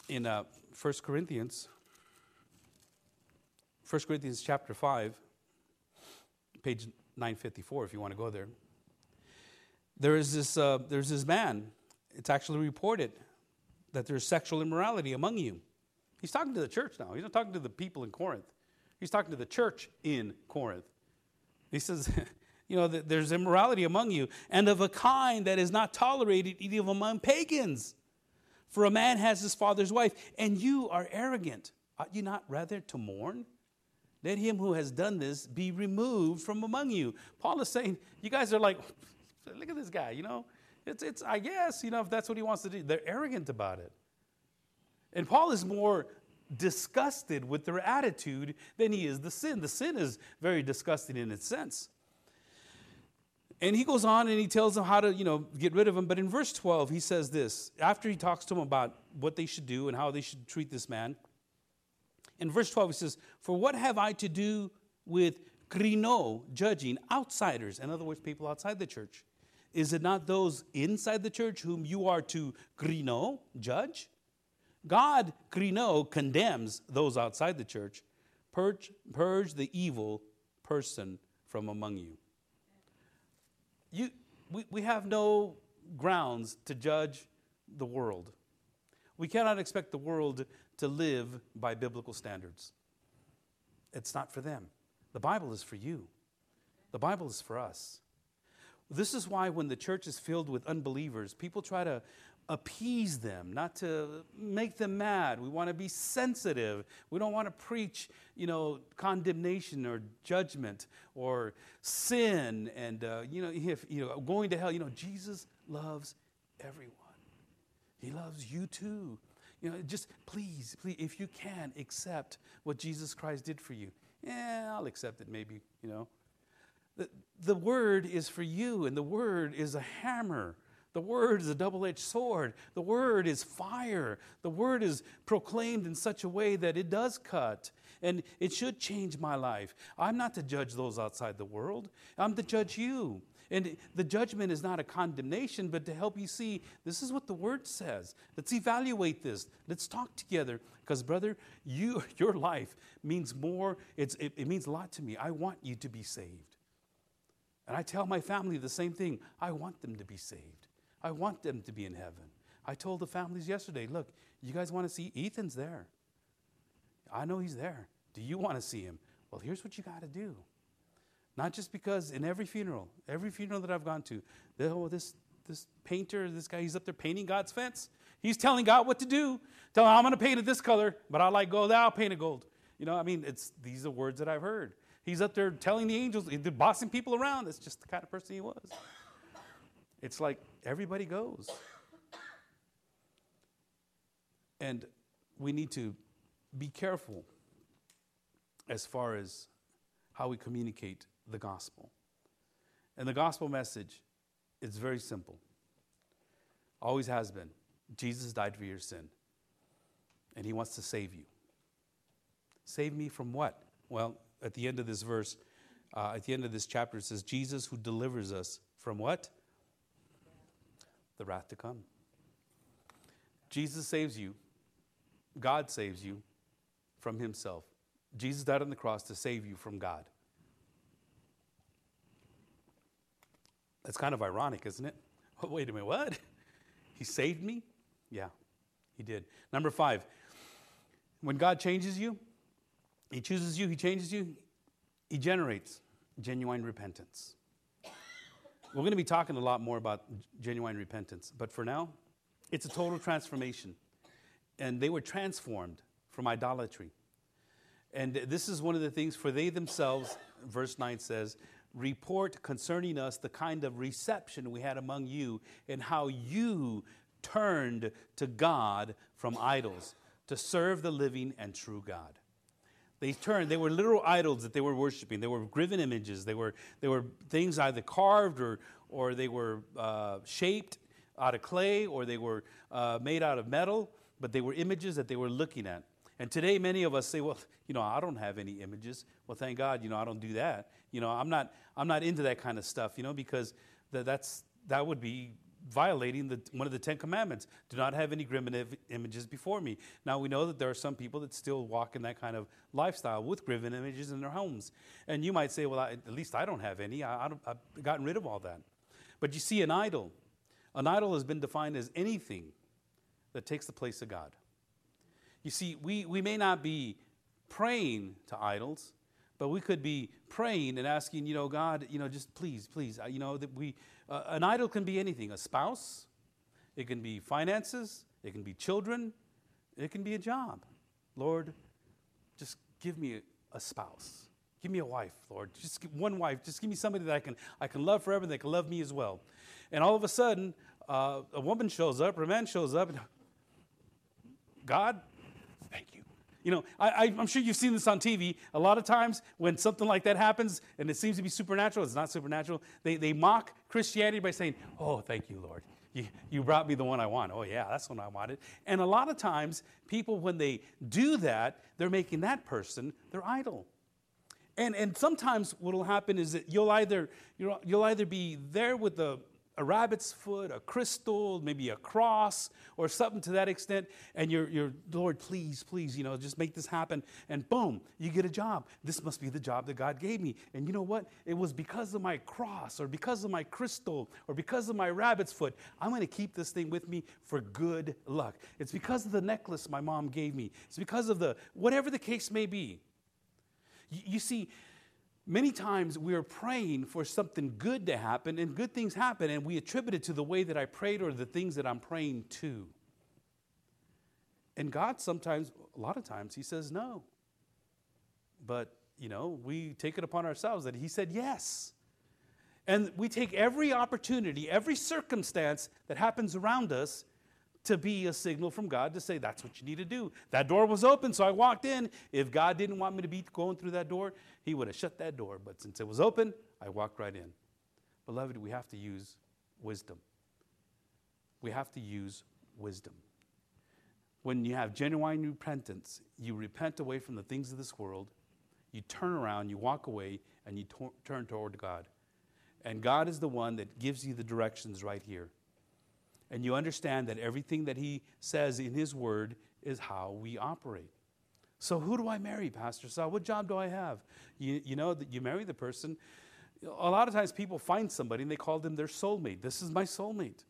A: In uh, 1 Corinthians, 1 Corinthians chapter 5, page 954, if you want to go there. There is this, uh, there's this man, it's actually reported that there's sexual immorality among you. He's talking to the church now. He's not talking to the people in Corinth. He's talking to the church in Corinth. He says, you know, there's immorality among you, and of a kind that is not tolerated even among pagans. For a man has his father's wife, and you are arrogant. Ought you not rather to mourn? Let him who has done this be removed from among you. Paul is saying, you guys are like, look at this guy, you know. It's, it's, I guess, you know, if that's what he wants to do, they're arrogant about it. And Paul is more disgusted with their attitude than he is the sin. The sin is very disgusting in its sense. And he goes on and he tells them how to, you know, get rid of him. But in verse 12, he says this after he talks to them about what they should do and how they should treat this man. In verse 12, he says, For what have I to do with krino, judging outsiders? In other words, people outside the church. Is it not those inside the church whom you are to krino, judge? God, krino, condemns those outside the church. Purge, purge the evil person from among you. You, we, we have no grounds to judge the world. We cannot expect the world to live by biblical standards. It's not for them. The Bible is for you, the Bible is for us. This is why, when the church is filled with unbelievers, people try to appease them, not to make them mad. We want to be sensitive. We don't want to preach, you know, condemnation or judgment or sin and, uh, you, know, if, you know, going to hell. You know, Jesus loves everyone. He loves you too. You know, just please, please, if you can, accept what Jesus Christ did for you. Yeah, I'll accept it maybe, you know. The, the word is for you, and the word is a hammer the word is a double edged sword. The word is fire. The word is proclaimed in such a way that it does cut and it should change my life. I'm not to judge those outside the world, I'm to judge you. And the judgment is not a condemnation, but to help you see this is what the word says. Let's evaluate this. Let's talk together. Because, brother, you, your life means more, it's, it, it means a lot to me. I want you to be saved. And I tell my family the same thing I want them to be saved. I want them to be in heaven. I told the families yesterday, look, you guys want to see Ethan's there. I know he's there. Do you want to see him? Well, here's what you got to do. Not just because in every funeral, every funeral that I've gone to, oh, this, this painter, this guy, he's up there painting God's fence. He's telling God what to do. Tell him, I'm going to paint it this color, but I like gold, I'll paint it gold. You know, I mean, it's, these are words that I've heard. He's up there telling the angels, bossing people around. That's just the kind of person he was. It's like everybody goes. And we need to be careful as far as how we communicate the gospel. And the gospel message is very simple. Always has been. Jesus died for your sin. And he wants to save you. Save me from what? Well, at the end of this verse, uh, at the end of this chapter, it says, Jesus who delivers us from what? The wrath to come. Jesus saves you, God saves you from himself. Jesus died on the cross to save you from God. That's kind of ironic, isn't it? Oh, wait a minute, what? He saved me? Yeah, he did. Number five, when God changes you, he chooses you, he changes you, he generates genuine repentance. We're going to be talking a lot more about genuine repentance, but for now, it's a total transformation. And they were transformed from idolatry. And this is one of the things, for they themselves, verse 9 says, report concerning us the kind of reception we had among you and how you turned to God from idols to serve the living and true God. They turned, they were literal idols that they were worshiping. They were graven images. They were, they were things either carved or, or they were uh, shaped out of clay or they were uh, made out of metal, but they were images that they were looking at. And today, many of us say, well, you know, I don't have any images. Well, thank God, you know, I don't do that. You know, I'm not, I'm not into that kind of stuff, you know, because that's, that would be violating the, one of the Ten Commandments. Do not have any graven images before me. Now, we know that there are some people that still walk in that kind of lifestyle with graven images in their homes. And you might say, well, I, at least I don't have any. I, have gotten rid of all that. But you see, an idol, an idol has been defined as anything that takes the place of God. You see, we, we may not be praying to idols, but we could be praying and asking, you know, God, you know, just please, please, uh, you know, that we, uh, an idol can be anything a spouse, it can be finances, it can be children, it can be a job. Lord, just give me a, spouse. Give me a wife, Lord. Just one wife. Just give me somebody that I can, I can love forever and they can love me as well. And all of a sudden, uh, a woman shows up or a man shows up. God, you. Know, I, am sure you've seen this on TV. A lot of times when something like that happens and it seems to be supernatural, it's not supernatural. They, they mock Christianity by saying, Oh, thank you, Lord. You, you brought me the one I want. Oh, yeah, that's the one I wanted. And a lot of times, people, when they do that, they're making that person their idol. And, and sometimes what will happen is that you'll either, you'll, you'll either be there with the a rabbit's foot, a crystal, maybe a cross, or something to that extent, and you're, you're, Lord, please, please, you know, just make this happen. And boom, you get a job. This must be the job that God gave me. And you know what? It was because of my cross, or because of my crystal, or because of my rabbit's foot. I'm going to keep this thing with me for good luck. It's because of the necklace my mom gave me. It's because of the, whatever the case may be. you, you see, Many times we are praying for something good to happen, and good things happen, and we attribute it to the way that I prayed or the things that I'm praying to. And God sometimes, a lot of times, He says no. But, you know, we take it upon ourselves that He said yes. And we take every opportunity, every circumstance that happens around us to be a signal from God to say, that's what you need to do. That door was open, so I walked in. If God didn't want me to be going through that door, He would have shut that door. But since it was open, I walked right in. Beloved, we have to use wisdom. We have to use wisdom. When you have genuine repentance, you repent away from the things of this world, you turn around, you walk away, and you turn toward God. And God is the one that gives you the directions right here and you understand that everything that he says in his word is how we operate. So, who do I marry, Pastor Sal? What job do I have? You, you know that you marry the person. A lot of times people find somebody and they call them their soulmate. This is my soulmate.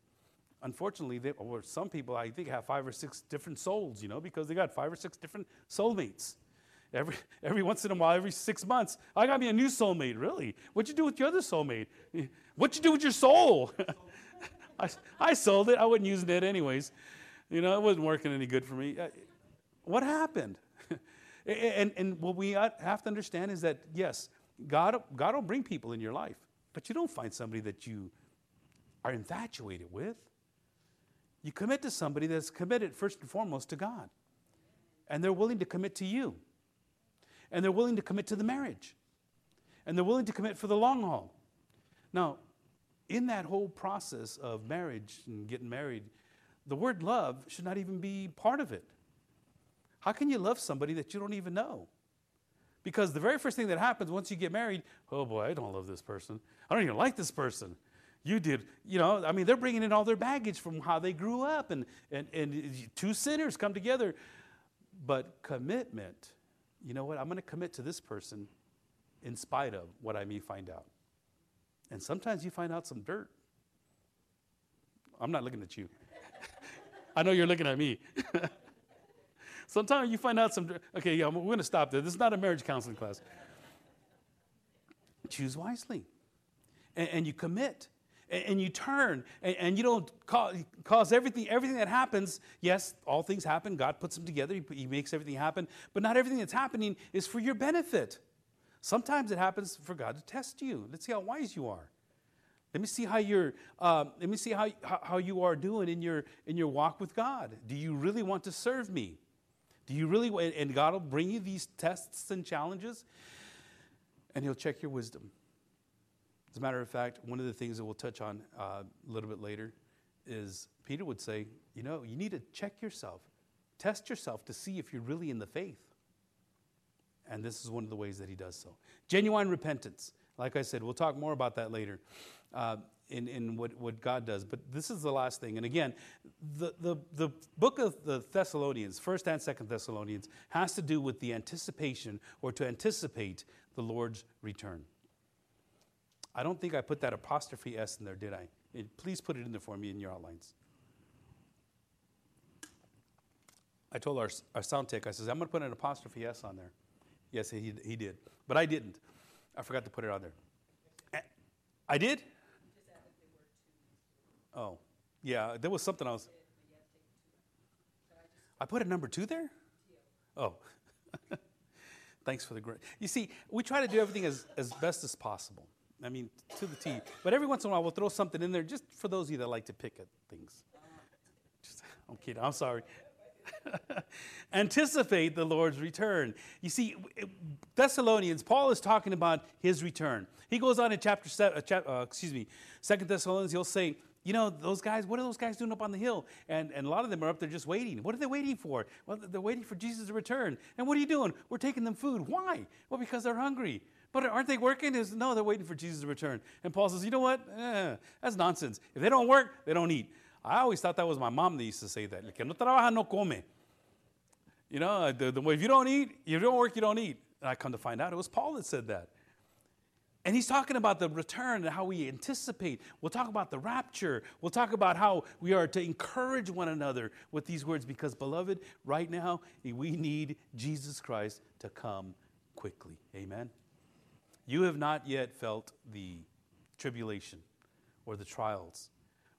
A: Unfortunately, they, or some people I think have five or six different souls, you know, because they got five or six different soulmates. Every, every once in a while, every six months, I got me a new soulmate. Really? What'd you do with your other soulmate? What'd you do with your soul? I, I sold it. I wasn't using it anyways. You know, it wasn't working any good for me. Uh, what happened? and, and what we have to understand is that, yes, God, God will bring people in your life, but you don't find somebody that you are infatuated with. You commit to somebody that's committed first and foremost to God. And they're willing to commit to you. And they're willing to commit to the marriage. And they're willing to commit for the long haul. Now, in that whole process of marriage and getting married, the word love should not even be part of it. How can you love somebody that you don't even know? Because the very first thing that happens once you get married, oh boy, I don't love this person. I don't even like this person. You did, you know, I mean, they're bringing in all their baggage from how they grew up, and, and, and two sinners come together. But commitment, you know what? I'm going to commit to this person in spite of what I may find out. And sometimes you find out some dirt. I'm not looking at you. I know you're looking at me. sometimes you find out some. Okay, yeah, we're going to stop there. This is not a marriage counseling class. Choose wisely. And, and you commit. And, and you turn. And, and you don't cause, everything, everything that happens. Yes, all things happen. God puts them together, he, he makes everything happen. But not everything that's happening is for your benefit. Sometimes it happens for God to test you. Let's see how wise you are. Let me see how you're. Uh, let me see how, how you are doing in your in your walk with God. Do you really want to serve me? Do you really? And God will bring you these tests and challenges, and He'll check your wisdom. As a matter of fact, one of the things that we'll touch on uh, a little bit later is Peter would say, you know, you need to check yourself, test yourself to see if you're really in the faith. And this is one of the ways that he does so. Genuine repentance. Like I said, we'll talk more about that later uh, in, in what, what God does. But this is the last thing. And again, the, the, the book of the Thessalonians, 1st and 2nd Thessalonians, has to do with the anticipation or to anticipate the Lord's return. I don't think I put that apostrophe S in there, did I? Please put it in there for me in your outlines. I told our, our sound tech, I says, I'm going to put an apostrophe S on there. Yes, he, he did. But I didn't. I forgot to put it on there. I did? Oh, yeah, there was something else. I put a number two there? Oh. Thanks for the great. You see, we try to do everything as, as best as possible. I mean, to the T. But every once in a while, we'll throw something in there just for those of you that like to pick at things. Just, I'm kidding. I'm sorry. Anticipate the Lord's return. You see, Thessalonians, Paul is talking about his return. He goes on in chapter seven, uh, uh, excuse me, Second Thessalonians. He'll say, You know, those guys, what are those guys doing up on the hill? And, and a lot of them are up there just waiting. What are they waiting for? Well, they're waiting for Jesus to return. And what are you doing? We're taking them food. Why? Well, because they're hungry. But aren't they working? Is no, they're waiting for Jesus to return. And Paul says, you know what? Eh, that's nonsense. If they don't work, they don't eat. I always thought that was my mom that used to say that. Que no trabaja no come. You know, the, the, if you don't eat, if you don't work, you don't eat. And I come to find out it was Paul that said that. And he's talking about the return and how we anticipate. We'll talk about the rapture. We'll talk about how we are to encourage one another with these words because, beloved, right now we need Jesus Christ to come quickly. Amen. You have not yet felt the tribulation or the trials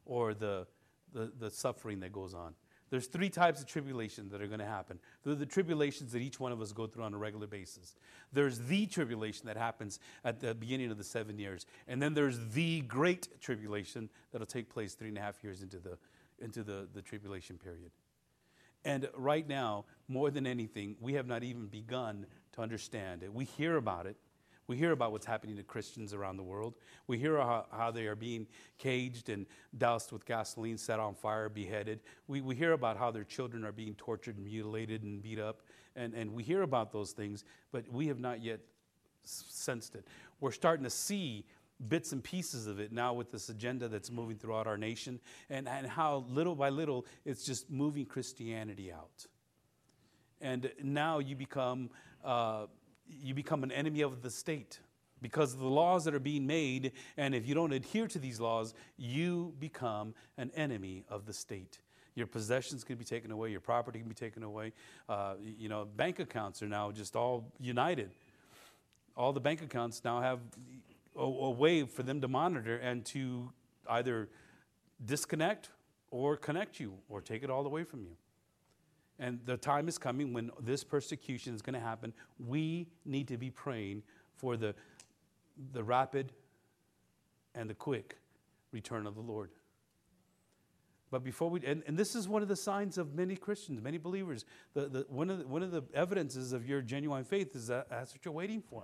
A: or the, the, the suffering that goes on. There's three types of tribulation that are going to happen. They're the tribulations that each one of us go through on a regular basis. There's the tribulation that happens at the beginning of the seven years. And then there's the great tribulation that'll take place three and a half years into the, into the, the tribulation period. And right now, more than anything, we have not even begun to understand it. We hear about it, we hear about what's happening to Christians around the world. We hear how, how they are being caged and doused with gasoline, set on fire, beheaded. We, we hear about how their children are being tortured and mutilated and beat up. And, and we hear about those things, but we have not yet sensed it. We're starting to see bits and pieces of it now with this agenda that's moving throughout our nation and, and how little by little it's just moving Christianity out. And now you become. Uh, you become an enemy of the state because of the laws that are being made. And if you don't adhere to these laws, you become an enemy of the state. Your possessions can be taken away, your property can be taken away. Uh, you know, bank accounts are now just all united. All the bank accounts now have a, a way for them to monitor and to either disconnect or connect you or take it all away from you. And the time is coming when this persecution is going to happen. We need to be praying for the, the rapid and the quick return of the Lord. But before we, and, and this is one of the signs of many Christians, many believers. The, the, one, of the, one of the evidences of your genuine faith is that that's what you're waiting for.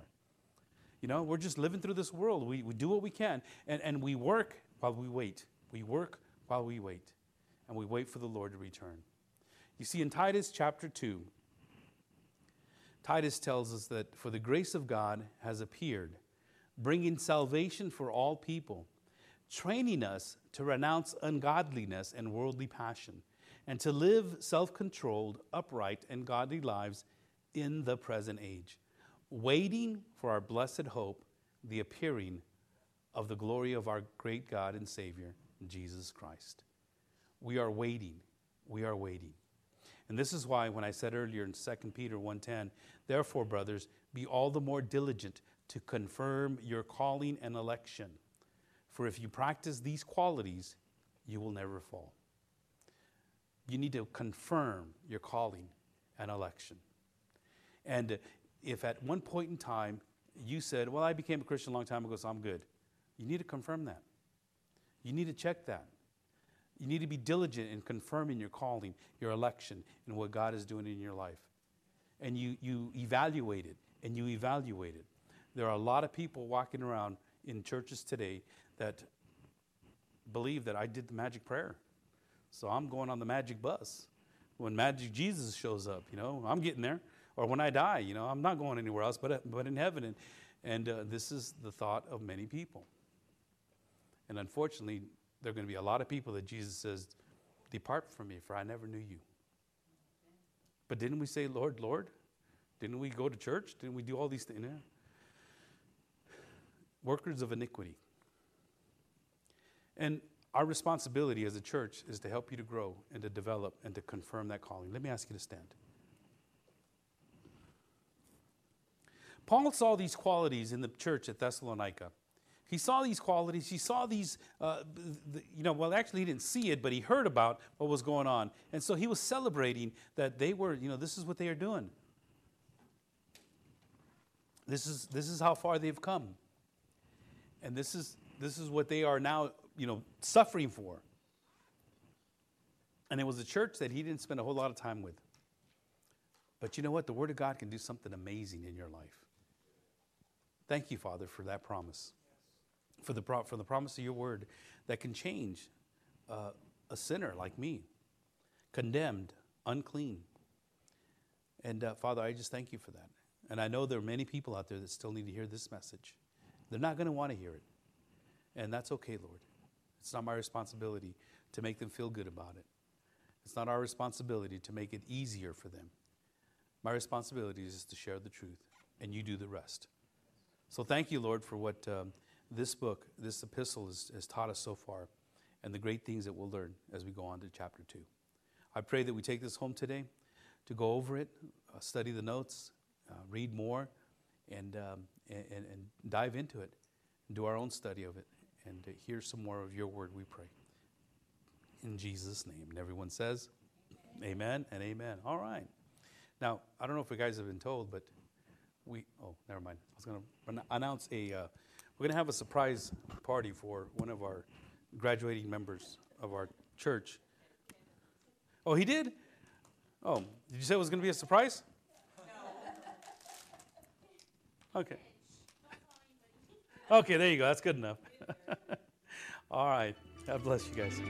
A: You know, we're just living through this world. We, we do what we can, and, and we work while we wait. We work while we wait, and we wait for the Lord to return. You see, in Titus chapter 2, Titus tells us that for the grace of God has appeared, bringing salvation for all people, training us to renounce ungodliness and worldly passion, and to live self controlled, upright, and godly lives in the present age, waiting for our blessed hope, the appearing of the glory of our great God and Savior, Jesus Christ. We are waiting. We are waiting. And this is why when I said earlier in 2 Peter 1:10, therefore brothers, be all the more diligent to confirm your calling and election. For if you practice these qualities, you will never fall. You need to confirm your calling and election. And if at one point in time you said, Well, I became a Christian a long time ago, so I'm good, you need to confirm that. You need to check that. You need to be diligent in confirming your calling, your election, and what God is doing in your life. And you, you evaluate it, and you evaluate it. There are a lot of people walking around in churches today that believe that I did the magic prayer. So I'm going on the magic bus. When magic Jesus shows up, you know, I'm getting there. Or when I die, you know, I'm not going anywhere else but, but in heaven. And, and uh, this is the thought of many people. And unfortunately, there are going to be a lot of people that Jesus says, Depart from me, for I never knew you. But didn't we say, Lord, Lord? Didn't we go to church? Didn't we do all these things? Workers of iniquity. And our responsibility as a church is to help you to grow and to develop and to confirm that calling. Let me ask you to stand. Paul saw these qualities in the church at Thessalonica. He saw these qualities. He saw these, uh, the, you know, well, actually, he didn't see it, but he heard about what was going on. And so he was celebrating that they were, you know, this is what they are doing. This is, this is how far they've come. And this is, this is what they are now, you know, suffering for. And it was a church that he didn't spend a whole lot of time with. But you know what? The Word of God can do something amazing in your life. Thank you, Father, for that promise for the, for the promise of your word that can change uh, a sinner like me, condemned, unclean. And uh, Father, I just thank you for that. And I know there are many people out there that still need to hear this message. They're not going to want to hear it. And that's okay, Lord. It's not my responsibility to make them feel good about it. It's not our responsibility to make it easier for them. My responsibility is to share the truth, and you do the rest. So thank you, Lord, for what um, this book, this epistle has, has taught us so far, and the great things that we'll learn as we go on to chapter 2. I pray that we take this home today to go over it, uh, study the notes, uh, read more, and, um, and, and dive into it, and do our own study of it, and hear some more of your word, we pray. In Jesus' name. And everyone says, Amen and amen. All right. Now, I don't know if you guys have been told, but we, oh, never mind. I was going to announce a, uh, we're going to have a surprise party for one of our graduating members of our church. Oh, he did? Oh, did you say it was going to be a surprise? No. Okay. Okay, there you go. That's good enough. All right. God bless you guys.